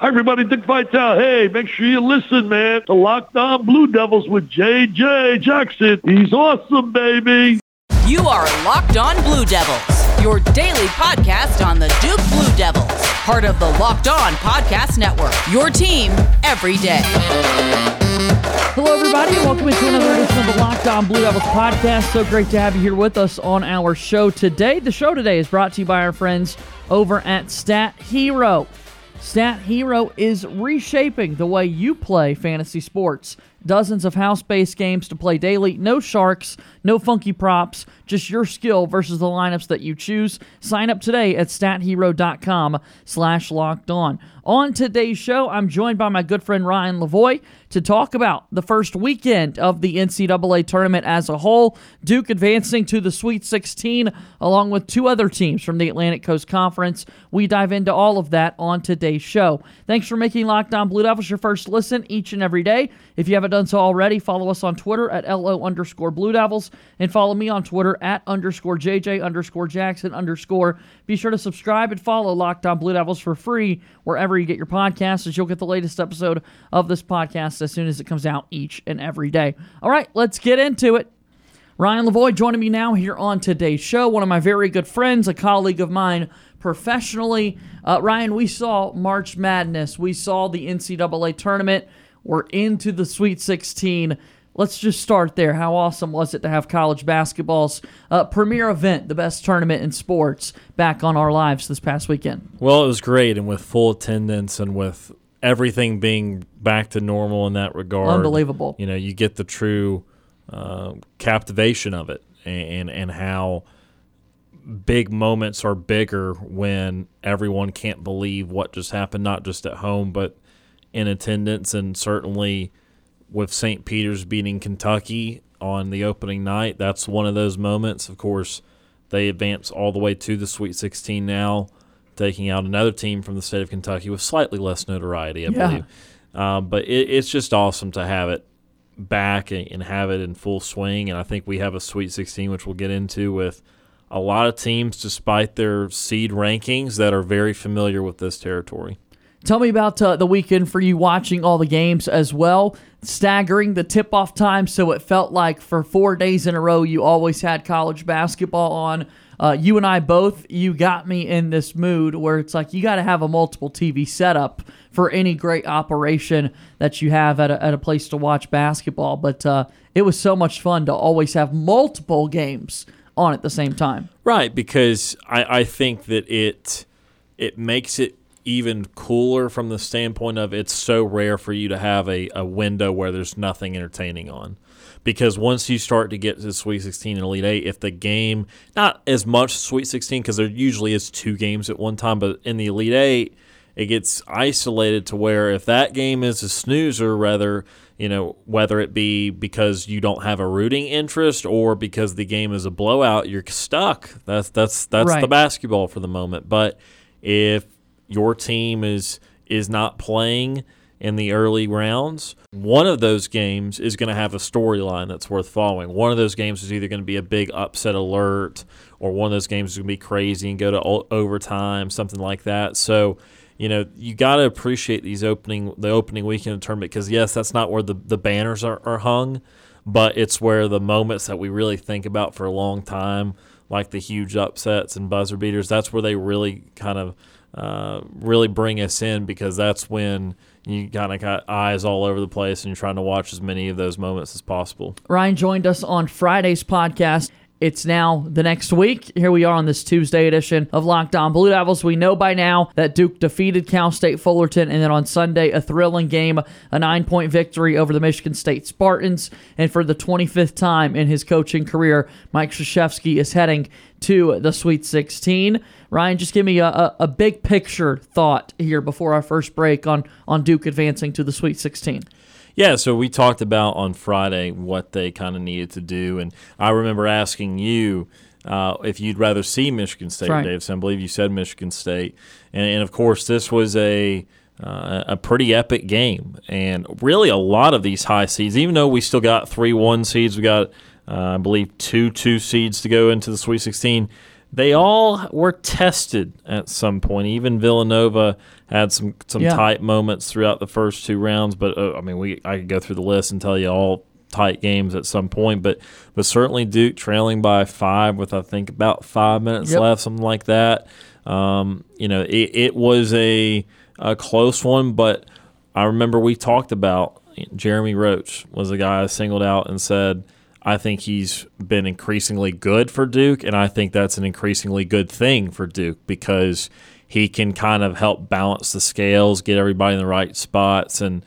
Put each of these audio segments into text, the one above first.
Hi, everybody. Dick Vitale. Hey, make sure you listen, man. To Locked On Blue Devils with JJ Jackson. He's awesome, baby. You are Locked On Blue Devils, your daily podcast on the Duke Blue Devils, part of the Locked On Podcast Network. Your team every day. Hello, everybody, and welcome into another edition of the Locked On Blue Devils podcast. So great to have you here with us on our show today. The show today is brought to you by our friends over at Stat Hero. Stat Hero is reshaping the way you play fantasy sports. Dozens of house based games to play daily. No sharks, no funky props, just your skill versus the lineups that you choose. Sign up today at stathero.com slash locked on. On today's show, I'm joined by my good friend Ryan Lavoie to talk about the first weekend of the NCAA tournament as a whole. Duke advancing to the Sweet 16 along with two other teams from the Atlantic Coast Conference. We dive into all of that on today's show. Thanks for making Locked On Blue Devils your first listen each and every day. If you haven't done so already, follow us on Twitter at LO underscore Blue Devils and follow me on Twitter at underscore JJ underscore Jackson underscore. Be sure to subscribe and follow Locked On Blue Devils for free wherever you get your podcasts, as you'll get the latest episode of this podcast as soon as it comes out each and every day. All right, let's get into it. Ryan Lavoie joining me now here on today's show, one of my very good friends, a colleague of mine professionally. Uh, Ryan, we saw March Madness, we saw the NCAA tournament, we're into the Sweet 16. Let's just start there. How awesome was it to have college basketball's uh, premier event, the best tournament in sports, back on our lives this past weekend? Well, it was great, and with full attendance and with everything being back to normal in that regard, Unbelievable. You know, you get the true uh, captivation of it, and and how big moments are bigger when everyone can't believe what just happened, not just at home, but in attendance, and certainly with St. Peter's beating Kentucky on the opening night. That's one of those moments. Of course, they advance all the way to the Sweet 16 now, taking out another team from the state of Kentucky with slightly less notoriety, I Yeah. believe. Um, but it, it's just awesome to have it back and, and have it in full swing. And I think we have a Sweet 16, which we'll get into with a lot of teams, despite their seed rankings, that are very familiar with this territory. Tell me about uh, the weekend for you watching all the games as well. Staggering the tip off time, so it felt like for four days in a row you always had college basketball on. Uh, you and I both, you got me in this mood where it's like you got to have a multiple TV setup for any great operation that you have at a, at a place to watch basketball. But uh, it was so much fun to always have multiple games on at the same time. Right, because I, I think that it it makes it even cooler from the standpoint of it's so rare for you to have a, a window where there's nothing entertaining on. Because once you start to get to the Sweet 16 and Elite 8, if the game, not as much Sweet 16, because there usually is two games at one time, but in the Elite 8, it gets isolated to where if that game is a snoozer, rather, you know, whether it be because you don't have a rooting interest or because the game is a blowout, you're stuck. That's that's that's the basketball for the moment. But if your team is is not playing in the early rounds, one of those games is going to have a storyline that's worth following. One of those games is either going to be a big upset alert, or one of those games is going to be crazy and go to overtime, something like that. So, you know, you got to appreciate these opening the opening weekend of the tournament because yes, that's not where the the banners are, are hung, but it's where the moments that we really think about for a long time, like the huge upsets and buzzer beaters. That's where they really kind of uh, really bring us in because that's when you kind of got eyes all over the place and you're trying to watch as many of those moments as possible. Ryan joined us on Friday's podcast. It's now the next week. Here we are on this Tuesday edition of Locked On Blue Devils. We know by now that Duke defeated Cal State Fullerton, and then on Sunday, a thrilling game, a nine point victory over the Michigan State Spartans. And for the 25th time in his coaching career, Mike Krzyzewski is heading to the Sweet 16. Ryan, just give me a, a, a big picture thought here before our first break on, on Duke advancing to the Sweet 16. Yeah, so we talked about on Friday what they kind of needed to do, and I remember asking you uh, if you'd rather see Michigan State, right. Davidson. I believe you said Michigan State, and, and of course this was a uh, a pretty epic game, and really a lot of these high seeds. Even though we still got three one seeds, we got uh, I believe two two seeds to go into the Sweet 16. They all were tested at some point. Even Villanova had some some Yeah. tight moments throughout the first two rounds. But uh, I mean, we I could go through the list and tell you all tight games at some point. But but certainly Duke trailing by five with I think about five minutes Yep. left, something like that. Um, you know, it, it was a a close one, but I remember we talked about Jeremy Roach was the guy I singled out and said. I think he's been increasingly good for Duke, and I think that's an increasingly good thing for Duke because he can kind of help balance the scales, get everybody in the right spots, and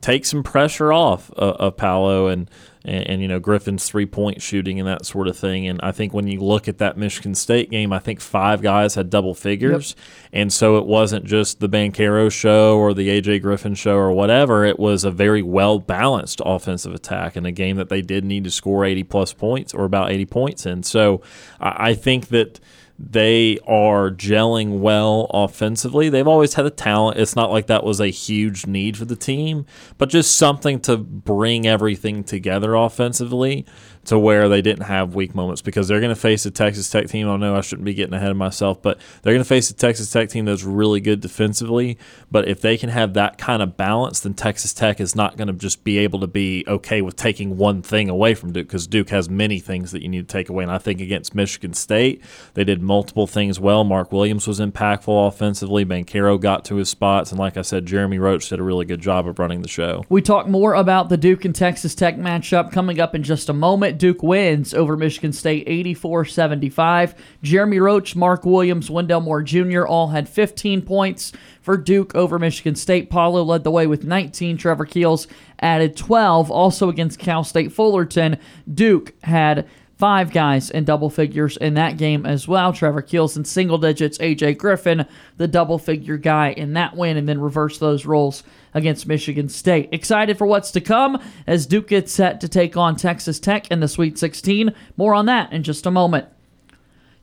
take some pressure off uh, of Paolo. And, and and you know Griffin's three point shooting and that sort of thing. And I think when you look at that Michigan State game, I think five guys had double figures, and so it wasn't just the Banchero show or the AJ Griffin show or whatever. It was a very well balanced offensive attack in a game that they did need to score eighty plus points or about eighty points in. So I, I think that they are gelling well offensively. They've always had the talent. It's not like that was a huge need for the team, but just something to bring everything together offensively to where they didn't have weak moments because they're going to face a Texas Tech team. I know I shouldn't be getting ahead of myself, but they're going to face a Texas Tech team that's really good defensively. But if they can have that kind of balance, then Texas Tech is not going to just be able to be okay with taking one thing away from Duke because Duke has many things that you need to take away. And I think against Michigan State, they did multiple things well. Mark Williams was impactful offensively. Banchero got to his spots. And like I said, Jeremy Roach did a really good job of running the show. We talk more about the Duke and Texas Tech matchup coming up in just a moment. Duke wins over Michigan State 84 75. Jeremy Roach, Mark Williams, Wendell Moore Jr. all had 15 points for Duke over Michigan State. Paolo led the way with 19. Trevor Keels added 12. Also against Cal State Fullerton, Duke had five guys in double figures in that game as well. Trevor Keels in single digits, AJ Griffin, the double figure guy in that win, and then reverse those roles against Michigan State. Excited for what's to come as Duke gets set to take on Texas Tech in the Sweet 16. More on that in just a moment.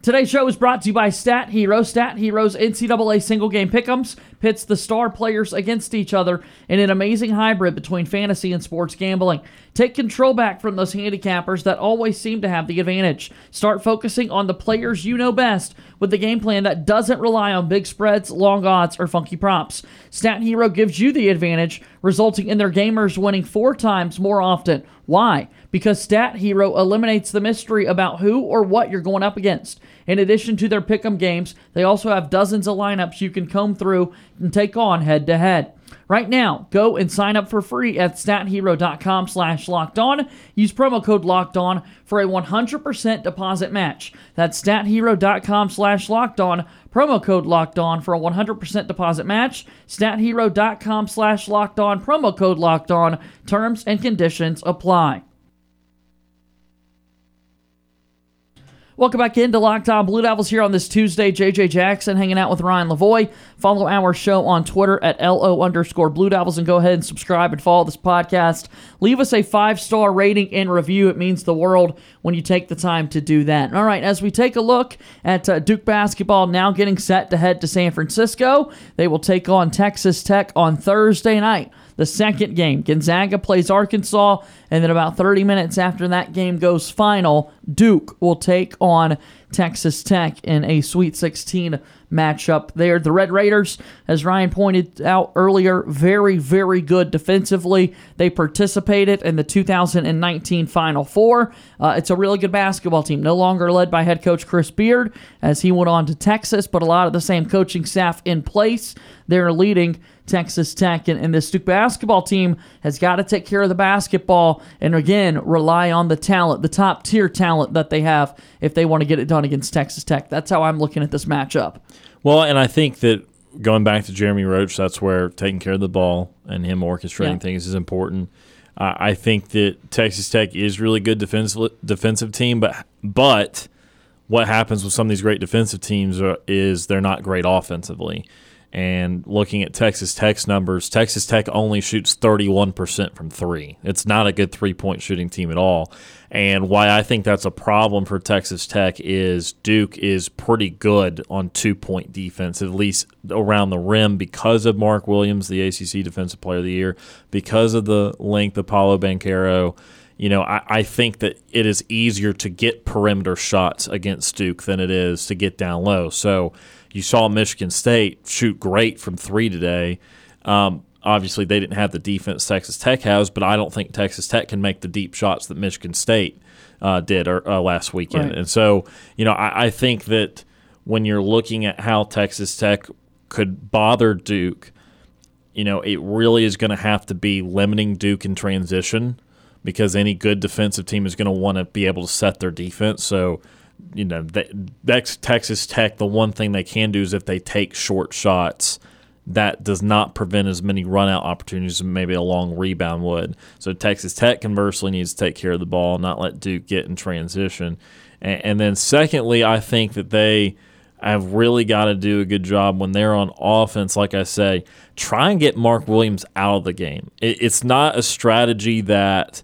Today's show is brought to you by Stat Hero. Stat Hero's NCAA single game pick'ems pits the star players against each other in an amazing hybrid between fantasy and sports gambling. Take control back from those handicappers that always seem to have the advantage. Start focusing on the players you know best with the game plan that doesn't rely on big spreads, long odds, or funky props. Stat Hero gives you the advantage, resulting in their gamers winning four times more often. Why? Because Stat Hero eliminates the mystery about who or what you're going up against. In addition to their pick'em games, they also have dozens of lineups you can comb through and take on head to head. Right now, go and sign up for free at stathero.com slash locked on. Use promo code locked on for a 100% deposit match. That's stathero.com slash locked on. Promo code locked on for a 100% deposit match. Stathero.com slash locked on. Promo code locked on. Terms and conditions apply. Welcome back into Locked On Blue Devils here on this Tuesday. JJ Jackson hanging out with Ryan Lavoie. Follow our show on Twitter at LO underscore Blue Devils and go ahead and subscribe and follow this podcast. Leave us a five star rating and review. It means the world when you take the time to do that. All right, as we take a look at uh, Duke basketball now getting set to head to San Francisco, they will take on Texas Tech on Thursday night the second game. Gonzaga plays Arkansas, and then about 30 minutes after that game goes final, Duke will take on Texas Tech in a Sweet 16 matchup there. The Red Raiders, as Ryan pointed out earlier, very, very good defensively. They participated in the 2019 Final Four. Uh, it's a really good basketball team, no longer led by head coach Chris Beard as he went on to Texas, but a lot of the same coaching staff in place. They're leading Texas Tech. And, and this Duke basketball team has got to take care of the basketball and, again, rely on the talent, the top tier talent that they have if they want to get it done against Texas Tech. That's how I'm looking at this matchup. Well, and I think that going back to Jeremy Roach, that's where taking care of the ball and him orchestrating Yeah. things is important. Uh, I think that Texas Tech is really good defensive defensive team, but but what happens with some of these great defensive teams are, is they're not great offensively. And looking at Texas Tech's numbers, Texas Tech only shoots 31% from three. It's not a good three point shooting team at all. And why I think that's a problem for Texas Tech is Duke is pretty good on two point defense, at least around the rim, because of Mark Williams, the ACC Defensive Player of the Year, because of the length of Paolo Banchero you know, I, I think that it is easier to get perimeter shots against Duke than it is to get down low. So you saw Michigan State shoot great from three today. Um, obviously, they didn't have the defense Texas Tech has, but I don't think Texas Tech can make the deep shots that Michigan State uh, did or, uh, last weekend. Right. And so, you know, I, I think that when you're looking at how Texas Tech could bother Duke, you know, it really is going to have to be limiting Duke in transition because any good defensive team is going to want to be able to set their defense. So, you know, that, Texas Tech. The one thing they can do is if they take short shots, that does not prevent as many run out opportunities as maybe a long rebound would. So Texas Tech conversely needs to take care of the ball, not let Duke get in transition. And, and then secondly, I think that they have really got to do a good job when they're on offense. Like I say, try and get Mark Williams out of the game. It, it's not a strategy that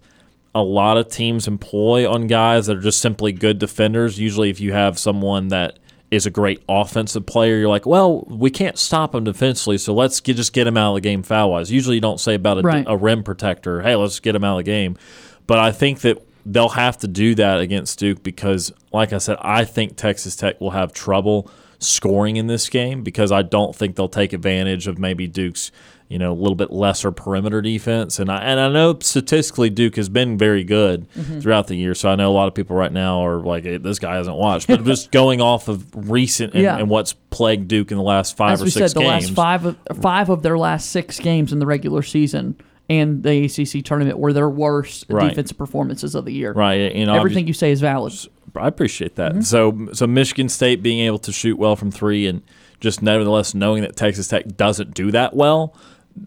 a lot of teams employ on guys that are just simply good defenders. Usually, if you have someone that is a great offensive player, you're like, well, we can't stop him defensively, so let's get, just get him out of the game foul wise. Usually, you don't say about a, Right. a rim protector, hey, let's get him out of the game. But I think that they'll have to do that against Duke because, like I said, I think Texas Tech will have trouble scoring in this game because I don't think they'll take advantage of maybe Duke's you know a little bit lesser perimeter defense and I and I know statistically Duke has been very good Mm-hmm. throughout the year so I know a lot of people right now are like hey, this guy hasn't watched but just going off of recent and, Yeah. and what's plagued Duke in the last five As or we six said, the games last five of, five of their last six games in the regular season and the ACC tournament were their worst Right. defensive performances of the year. right and Everything you say is valid. I appreciate that. Mm-hmm. So, so Michigan State being able to shoot well from three, and just nevertheless knowing that Texas Tech doesn't do that well,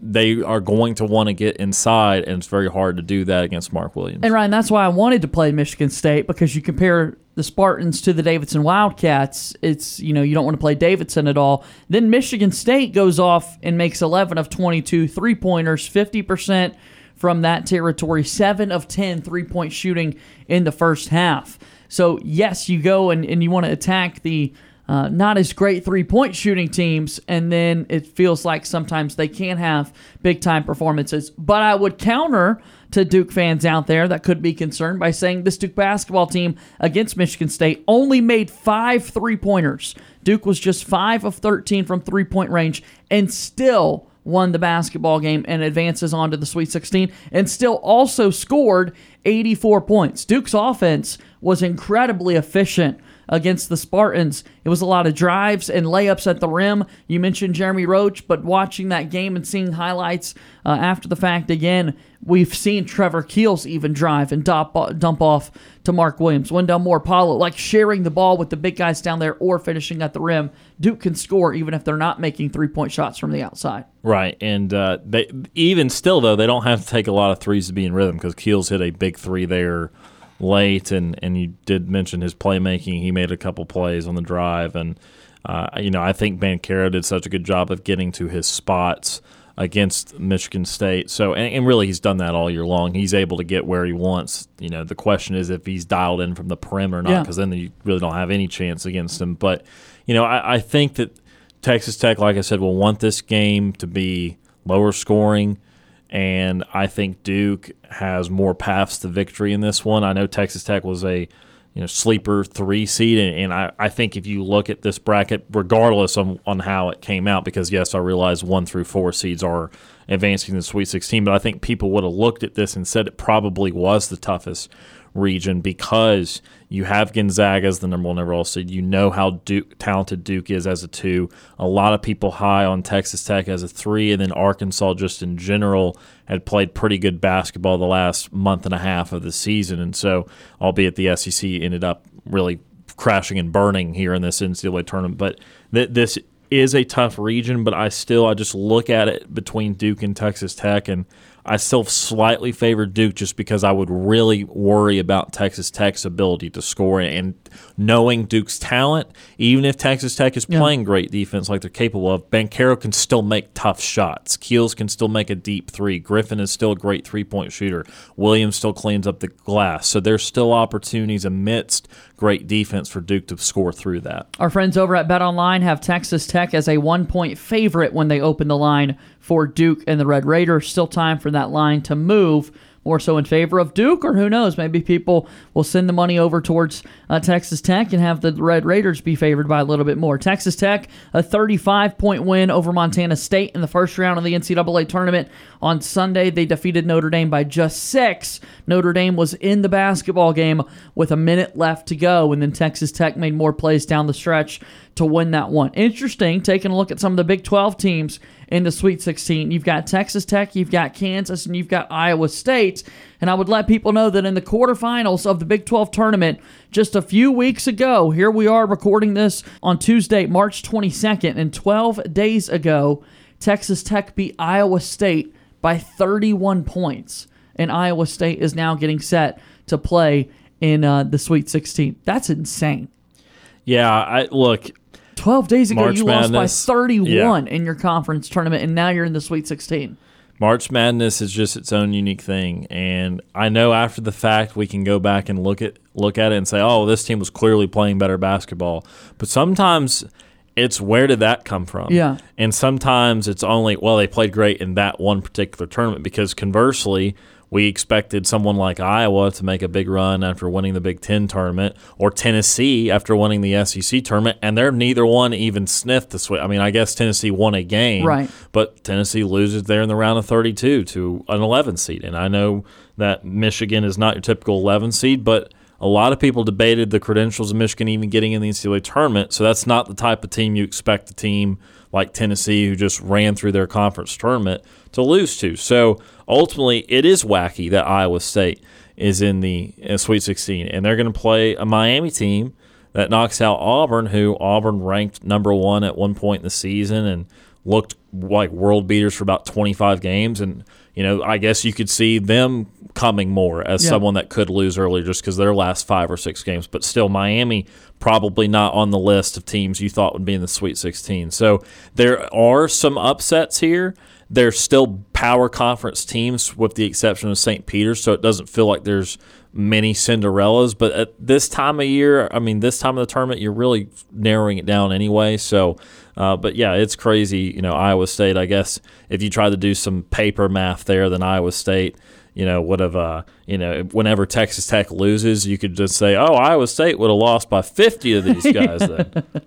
they are going to want to get inside, and it's very hard to do that against Mark Williams. And Ryan, that's why I wanted to play Michigan State because you compare the Spartans to the Davidson Wildcats. It's you know you don't want to play Davidson at all. Then Michigan State goes off and makes 11 of 22 three pointers, 50 percent from that territory, seven of 10 three point shooting in the first half. So yes, you go and, and you want to attack the uh, not as great three point shooting teams, and then it feels like sometimes they can't have big time performances. But I would counter to Duke fans out there that could be concerned by saying this Duke basketball team against Michigan State only made five three pointers. Duke was just five of 13 from three point range and still won the basketball game and advances on to the Sweet 16 and still also scored 84 points. Duke's offense was incredibly efficient against the Spartans. It was a lot of drives and layups at the rim. You mentioned Jeremy Roach, but watching that game and seeing highlights uh, after the fact again, we've seen Trevor Keels even drive and dump, dump off to Mark Williams. Wendell Moore, Paolo, like sharing the ball with the big guys down there or finishing at the rim. Duke can score even if they're not making three point shots from the outside. Right, and uh, they even still though they don't have to take a lot of threes to be in rhythm because Keels hit a big three there late, and and you did mention his playmaking. He made a couple plays on the drive, and uh, you know I think Banchero did such a good job of getting to his spots against Michigan State. So and, and really he's done that all year long. He's able to get where he wants. You know the question is if he's dialed in from the perimeter or not, Yeah. because then you really don't have any chance against him. But you know I, I think that Texas Tech, like I said, will want this game to be lower scoring. And I think Duke has more paths to victory in this one. I know Texas Tech was a you know sleeper three seed, and, and I, I think if you look at this bracket, regardless on, on how it came out, because yes, I realize one through four seeds are advancing the Sweet 16, but I think people would have looked at this and said it probably was the toughest region because you have Gonzaga as the number one overall seed. You know how Duke, talented Duke is as a two. A lot of people high on Texas Tech as a three, and then Arkansas just in general had played pretty good basketball the last month and a half of the season, and so albeit the SEC ended up really crashing and burning here in this NCAA tournament, but th- this is a tough region, but I still I just look at it between Duke and Texas Tech and I still slightly favor Duke just because I would really worry about Texas Tech's ability to score and knowing Duke's talent, even if Texas Tech is playing great defense like they're capable of, Banchero can still make tough shots. Keels can still make a deep three. Griffin is still a great three point shooter. Williams still cleans up the glass. So there's still opportunities amidst great defense for Duke to score through that. Our friends over at Bet Online have Texas Tech as a one point favorite when they open the line for Duke and the Red Raiders. Still time for that line to move. more so in favor of Duke, or who knows? Maybe people will send the money over towards uh, Texas Tech and have the Red Raiders be favored by a little bit more. Texas Tech, a 35 point win over Montana State in the first round of the NCAA tournament on Sunday. They defeated Notre Dame by just six. Notre Dame was in the basketball game with a minute left to go, and then Texas Tech made more plays down the stretch to win that one. Interesting, taking a look at some of the Big 12 teams in the Sweet 16. You've got Texas Tech, you've got Kansas, and you've got Iowa State. And I would let people know that in the quarterfinals of the Big 12 tournament, just a few weeks ago, here we are recording this on Tuesday, March 22nd, and 12 days ago, Texas Tech beat Iowa State by 31 points. And Iowa State is now getting set to play in uh, the Sweet 16. That's insane. Yeah, I look. 12 days ago, March you Madness, lost by 31 yeah. in your conference tournament, and now you're in the Sweet 16. March Madness is just its own unique thing, and I know after the fact we can go back and look at look at it and say, "Oh, this team was clearly playing better basketball." But sometimes it's where did that come from? Yeah. And sometimes it's only well they played great in that one particular tournament because conversely, we expected someone like Iowa to make a big run after winning the Big Ten tournament, or Tennessee after winning the SEC tournament, and they're neither one even sniffed the sweep. I mean, I guess Tennessee won a game, Right. But Tennessee loses there in the round of 32 to an 11 seed, and I know that Michigan is not your typical 11 seed, but a lot of people debated the credentials of Michigan even getting in the NCAA tournament. So that's not the type of team you expect a team like Tennessee, who just ran through their conference tournament, to lose to. So ultimately, it is wacky that Iowa State is in the uh, Sweet 16, and they're going to play a Miami team that knocks out Auburn, who Auburn ranked number one at one point in the season and looked like world beaters for about 25 games. And, you know, I guess you could see them coming more as Yeah. someone that could lose earlier just because their last five or six games. But still, Miami probably not on the list of teams you thought would be in the Sweet 16. So there are some upsets here. They're still power conference teams with the exception of St. Peter's, so it doesn't feel like there's many Cinderellas. But at this time of year, I mean, this time of the tournament, you're really narrowing it down anyway. So, uh, but yeah, it's crazy. You know, Iowa State, I guess, if you try to do some paper math there, then Iowa State you know, would have, uh, you know, whenever Texas Tech loses, you could just say, oh, Iowa State would have lost by 50 of these guys then.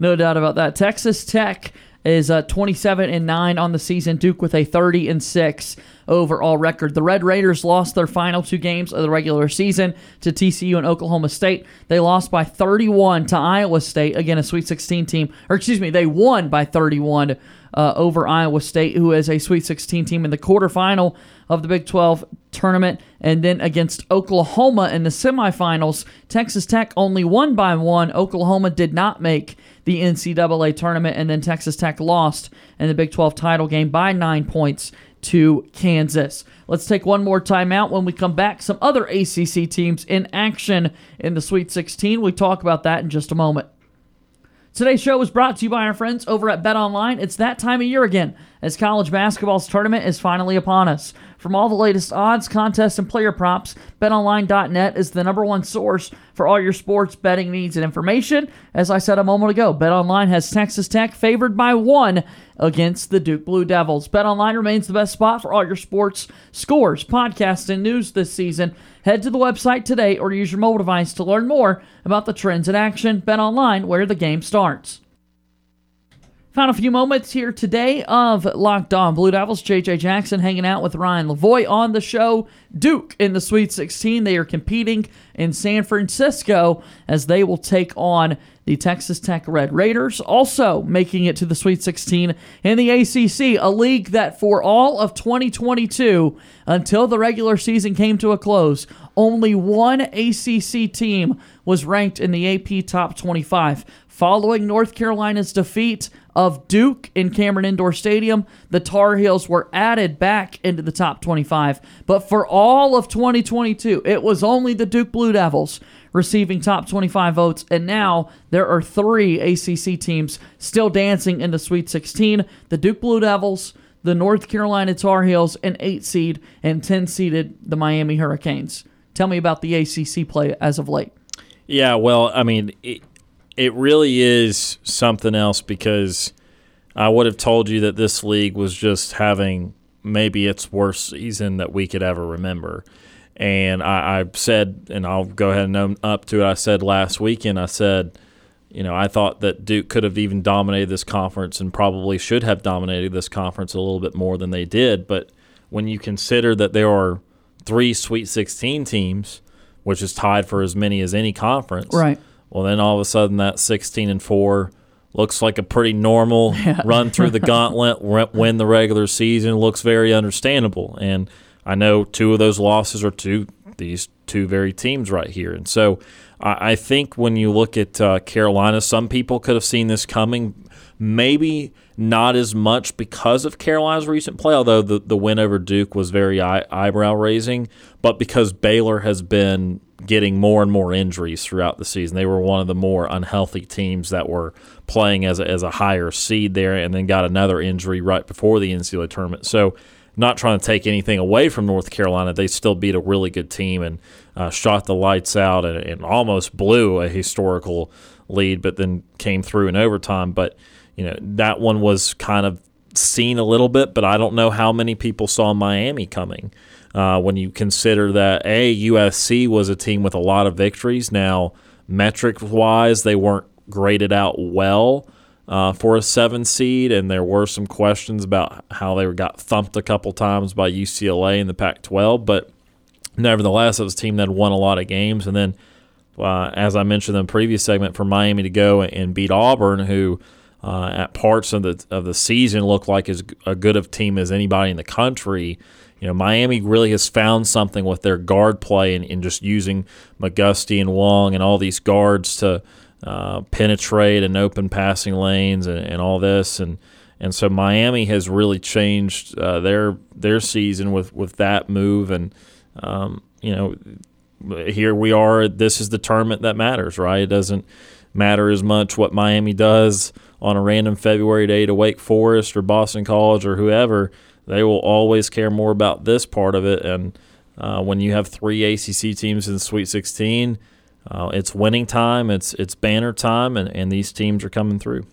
No doubt about that. Texas Tech is uh, 27 and 9 on the season. Duke with a 30 and 6 overall record. The Red Raiders lost their final two games of the regular season to TCU and Oklahoma State. They lost by 31 to Iowa State, again a Sweet 16 team. Or excuse me, they won by 31 uh, over Iowa State, who is a Sweet 16 team in the quarterfinal of the Big 12 tournament, and then against Oklahoma in the semifinals. Texas Tech only won by one. Oklahoma did not make the NCAA tournament, and then Texas Tech lost in the Big 12 title game by nine points to Kansas. Let's take one more timeout. When we come back, some other ACC teams in action in the Sweet 16. We talk about that in just a moment. Today's show was brought to you by our friends over at Bet Online. It's that time of year again, as college basketball's tournament is finally upon us. From all the latest odds, contests, and player props, betonline.net is the number one source for all your sports betting needs and information. As I said a moment ago, BetOnline has Texas Tech favored by one against the Duke Blue Devils. BetOnline remains the best spot for all your sports scores, podcasts, and news this season. Head to the website today or use your mobile device to learn more about the trends in action. BetOnline, where the game starts. Found a few moments here today of Locked On Blue Devils. JJ Jackson hanging out with Ryan Lavoie on the show. Duke in the Sweet 16. They are competing in San Francisco as they will take on the Texas Tech Red Raiders. Also making it to the Sweet 16 in the ACC, a league that for all of 2022, until the regular season came to a close, only one ACC team was ranked in the AP Top 25. Following North Carolina's defeat of Duke in Cameron Indoor Stadium, the Tar Heels were added back into the top 25. But for all of 2022, it was only the Duke Blue Devils receiving top 25 votes, and now there are three ACC teams still dancing in the Sweet 16 the Duke Blue Devils, the North Carolina Tar Heels, and 8 seed and 10 seeded the Miami Hurricanes. Tell me about the ACC play as of late. Yeah, well, I mean, it, it really is something else because I would have told you that this league was just having maybe its worst season that we could ever remember. And I, I said, and I'll go ahead and own up to it. I said last weekend, I said, you know, I thought that Duke could have even dominated this conference and probably should have dominated this conference a little bit more than they did. But when you consider that there are three Sweet 16 teams, which is tied for as many as any conference, Right. Well, then all of a sudden that 16 and four looks like a pretty normal run through the gauntlet, win the regular season. Looks very understandable, and I know two of those losses are to these two very teams right here, and so I, I think when you look at uh, Carolina, some people could have seen this coming. Maybe not as much because of Carolina's recent play, although the, the win over Duke was very eye, eyebrow raising, but because Baylor has been getting more and more injuries throughout the season. They were one of the more unhealthy teams that were playing as a, as a higher seed there and then got another injury right before the NCAA tournament. So, not trying to take anything away from North Carolina, they still beat a really good team and uh, shot the lights out and, and almost blew a historical lead, but then came through in overtime. But, you know, that one was kind of seen a little bit, but I don't know how many people saw Miami coming. Uh, when you consider that a USC was a team with a lot of victories. Now, metric wise, they weren't graded out well uh, for a seven seed, and there were some questions about how they got thumped a couple times by UCLA in the Pac-12. But nevertheless, it was a team that won a lot of games, and then. Uh, as I mentioned in the previous segment, for Miami to go and beat Auburn, who uh, at parts of the of the season looked like as a good of team as anybody in the country. You know, Miami really has found something with their guard play and, and just using McGusty and Wong and all these guards to uh, penetrate and open passing lanes and, and all this. And and so Miami has really changed uh, their their season with with that move. And um, you know here we are this is the tournament that matters right? It doesn't matter as much what Miami does on a random February day to Wake Forest or Boston College or whoever they will always care more about this part of it. And uh, when you have three ACC teams in the Sweet 16, uh, it's winning time, it's it's banner time, and, and these teams are coming through.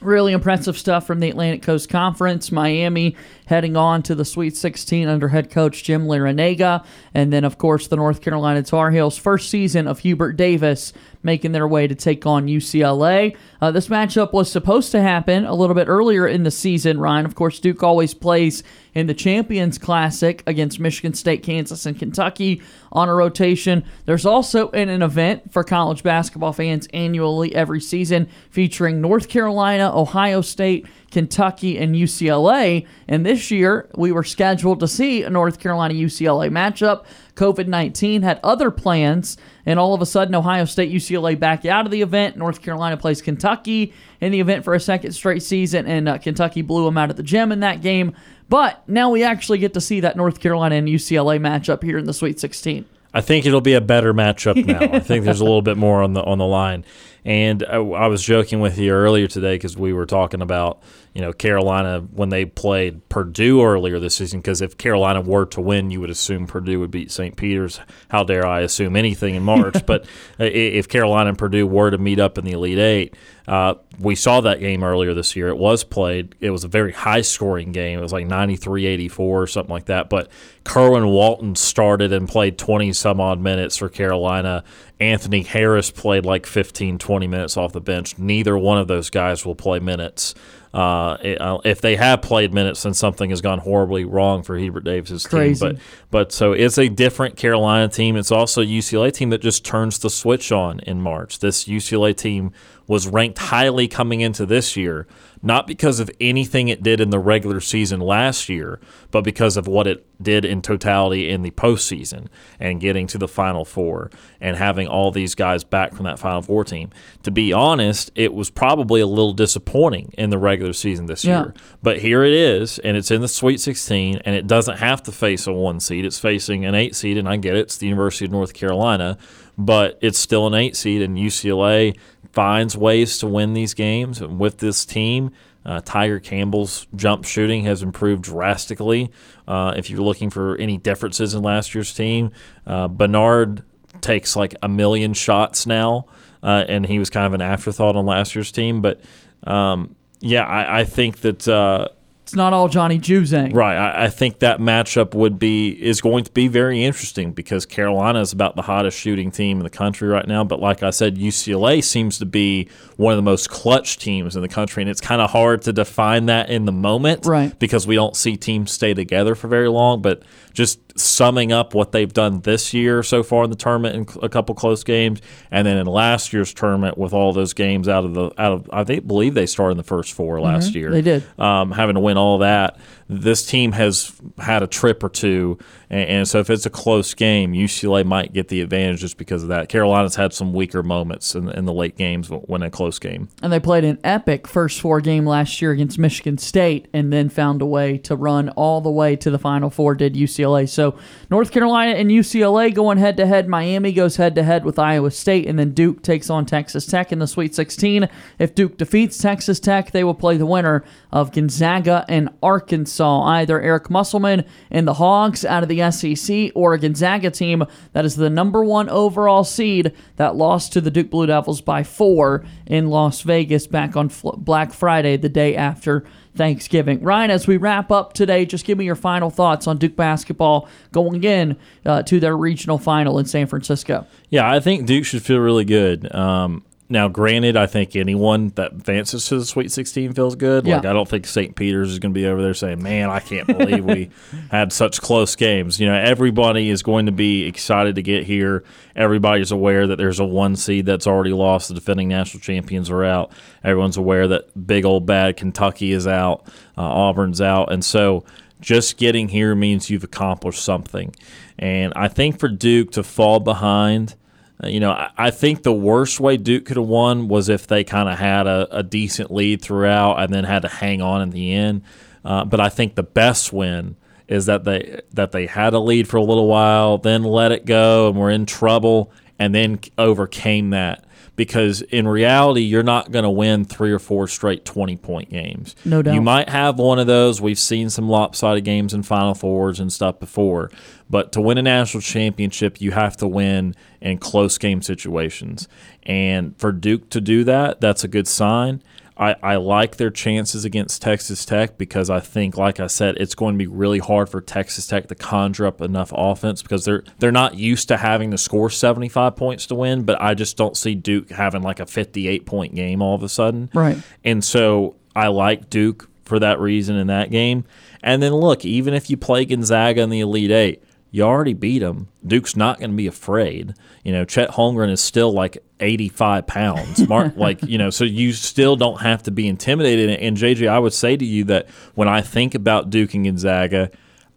Really impressive stuff from the Atlantic Coast Conference. Miami heading on to the Sweet 16 under head coach Jim Larrañaga. And then, of course, the North Carolina Tar Heels, first season of Hubert Davis, making their way to take on UCLA. Uh, this matchup was supposed to happen a little bit earlier in the season, Ryan. Of course, Duke always plays in the Champions Classic against Michigan State, Kansas, and Kentucky on a rotation. There's also an, an event for college basketball fans annually every season featuring North Carolina, Ohio State, Kentucky, and UCLA. And this year, we were scheduled to see a North Carolina UCLA matchup. COVID 19 had other plans, and all of a sudden, Ohio State, UCLA back out of the event. North Carolina plays Kentucky in the event for a second straight season, and uh, Kentucky blew them out at the gym in that game. But now we actually get to see that North Carolina and UCLA matchup here in the Sweet 16. I think it'll be a better matchup now. I think there's a little bit more on the on the line. And I, I was joking with you earlier today because we were talking about you know Carolina when they played Purdue earlier this season. Because if Carolina were to win, you would assume Purdue would beat St. Peter's. How dare I assume anything in March? but if Carolina and Purdue were to meet up in the Elite Eight, uh, we saw that game earlier this year. It was played. It was a very high scoring game. It was like 93 84 or something like that. But Kerwin Walton started and played 20 some odd minutes for Carolina. Anthony Harris played like 15, 20 minutes off the bench. Neither one of those guys will play minutes. Uh, if they have played minutes, then something has gone horribly wrong for Hubert Davis's Crazy. team. But but so it's a different Carolina team. It's also a UCLA team that just turns the switch on in March. This UCLA team was ranked highly coming into this year, not because of anything it did in the regular season last year, but because of what it did in totality in the postseason and getting to the Final Four and having all these guys back from that Final Four team. To be honest, it was probably a little disappointing in the regular season this Yeah. year. But here it is, and it's in the Sweet 16, and it doesn't have to face a one seed. It's facing an eight seed, and I get it. It's the University of North Carolina, but it's still an eight seed, and UCLA finds ways to win these games. And with this team, uh, Tiger Campbell's jump shooting has improved drastically. Uh, if you're looking for any differences in last year's team, uh, Bernard takes like a million shots now, uh, and he was kind of an afterthought on last year's team. But um, yeah, I, I think that uh, it's not all Johnny Juzang. Right. I, I think that matchup would be is going to be very interesting because Carolina is about the hottest shooting team in the country right now. But like I said, UCLA seems to be one of the most clutch teams in the country, and it's kind of hard to define that in the moment, Right. Because we don't see teams stay together for very long. But just summing up what they've done this year so far in the tournament in a couple close games, and then in last year's tournament with all those games out of the out of I think believe they started in the first four last year. Mm-hmm. They did. um, having to win all that. This team has had a trip or two, and, and so if it's a close game, UCLA might get the advantage just because of that. Carolina's had some weaker moments in, in the late games when a close game. And they played an epic first four game last year against Michigan State and then found a way to run all the way to the Final Four, did UCLA. So North Carolina and UCLA going head to head. Miami goes head to head with Iowa State, and then Duke takes on Texas Tech in the Sweet 16. If Duke defeats Texas Tech, they will play the winner of Gonzaga and Arkansas. Either Eric Musselman and the Hogs out of the SEC or a Gonzaga team that is the number one overall seed that lost to the Duke Blue Devils by four in Las Vegas back on Black Friday, the day after Thanksgiving. Ryan, as we wrap up today, just give me your final thoughts on Duke basketball going in uh, to their regional final in San Francisco. Yeah, I think Duke should feel really good. Um, now, granted, I think anyone that advances to the Sweet 16 feels good. Like, I don't think St. Peter's is going to be over there saying, "Man, I can't believe we had such close games." You know, everybody is going to be excited to get here. Everybody's aware that there's a one seed that's already lost. The defending national champions are out. Everyone's aware that big old bad Kentucky is out. Uh, Auburn's out, and so just getting here means you've accomplished something. And I think for Duke to fall behind. Uh, You know, I, think the worst way Duke could have won was if they kind of had a, a decent lead throughout and then had to hang on in the end. Uh, but I think the best win is that they that they had a lead for a little while, then let it go, and were in trouble, and then overcame that. Because in reality, you're not going to win three or four straight 20 point games. No doubt. You might have one of those. We've seen some lopsided games in Final Fours and stuff before. But to win a national championship, you have to win in close game situations. And for Duke to do that, that's a good sign. I, I like their chances against Texas Tech because I think, like I said, it's going to be really hard for Texas Tech to conjure up enough offense because they're they're not used to having to score 75 points to win. But I just don't see Duke having like a 58 point game all of a sudden. Right. And so I like Duke for that reason in that game. And then look, even if you play Gonzaga in the Elite Eight, you already beat him. Duke's not going to be afraid. You know, Chet Holmgren is still like 85 pounds. Mark, like, you know, so you still don't have to be intimidated. And JJ, I would say to you that when I think about Duke and Gonzaga,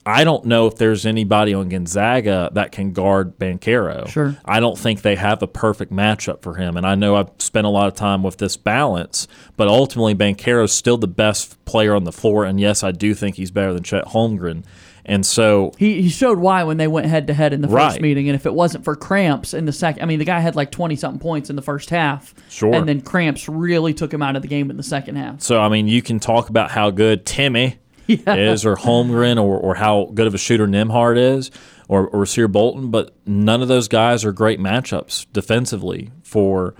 I don't know if there's anybody on Gonzaga that can guard Banchero. Sure. I don't think they have a perfect matchup for him. And I know I've spent a lot of time with this balance, but ultimately Banchero's still the best player on the floor. And yes, I do think he's better than Chet Holmgren. And so He, he showed why when they went head to head in the first Right. meeting, and if it wasn't for cramps in the second, I mean, the guy had like twenty something points in the first half, Sure. and then cramps really took him out of the game in the second half. So I mean, you can talk about how good Timme is, or Holmgren, or, or how good of a shooter Nembhard is, or, or Sear Bolton, but none of those guys are great matchups defensively for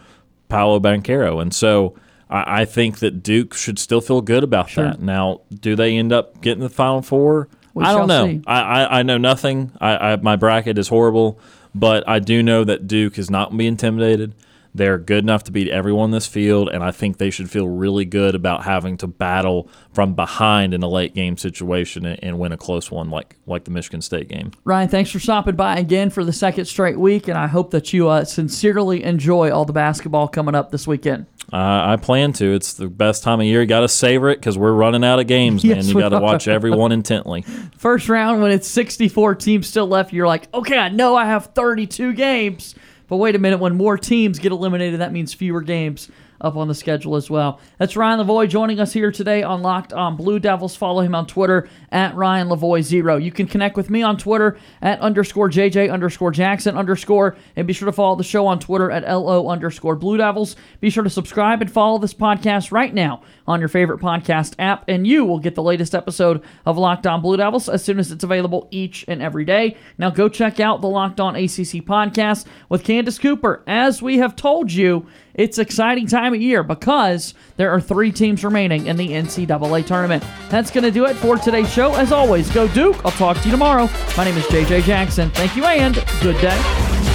Paolo Banchero, and so I, I think that Duke should still feel good about that. Now, do they end up getting the Final Four? We I don't know. see. I, I, I know nothing. I, I my bracket is horrible, but I do know that Duke is not going to be intimidated. They're good enough to beat everyone in this field, and I think they should feel really good about having to battle from behind in a late game situation and, and win a close one like like the Michigan State game. Ryan, thanks for stopping by again for the second straight week, and I hope that you uh, sincerely enjoy all the basketball coming up this weekend. Uh, I plan to. It's the best time of year. You got to savor it because we're running out of games, man. Yes, you got to watch everyone intently. First round, when it's 64 teams still left, you're like, okay, I know I have 32 games. But wait a minute, when more teams get eliminated, that means fewer games up on the schedule as well. That's Ryan Lavoie joining us here today on Locked on Blue Devils. Follow him on Twitter at Ryan Lavoie Zero. You can connect with me on Twitter at underscore JJ underscore Jackson underscore, and be sure to follow the show on Twitter at LO underscore Blue Devils. Be sure to subscribe and follow this podcast right now on your favorite podcast app, and you will get the latest episode of Locked On Blue Devils as soon as it's available each and every day. Now go check out the Locked On ACC podcast with Candace Cooper. As we have told you, It's exciting time of year because there are three teams remaining in the NCAA tournament. That's going to do it for today's show. As always, go Duke. I'll talk to you tomorrow. My name is JJ Jackson. Thank you and good day.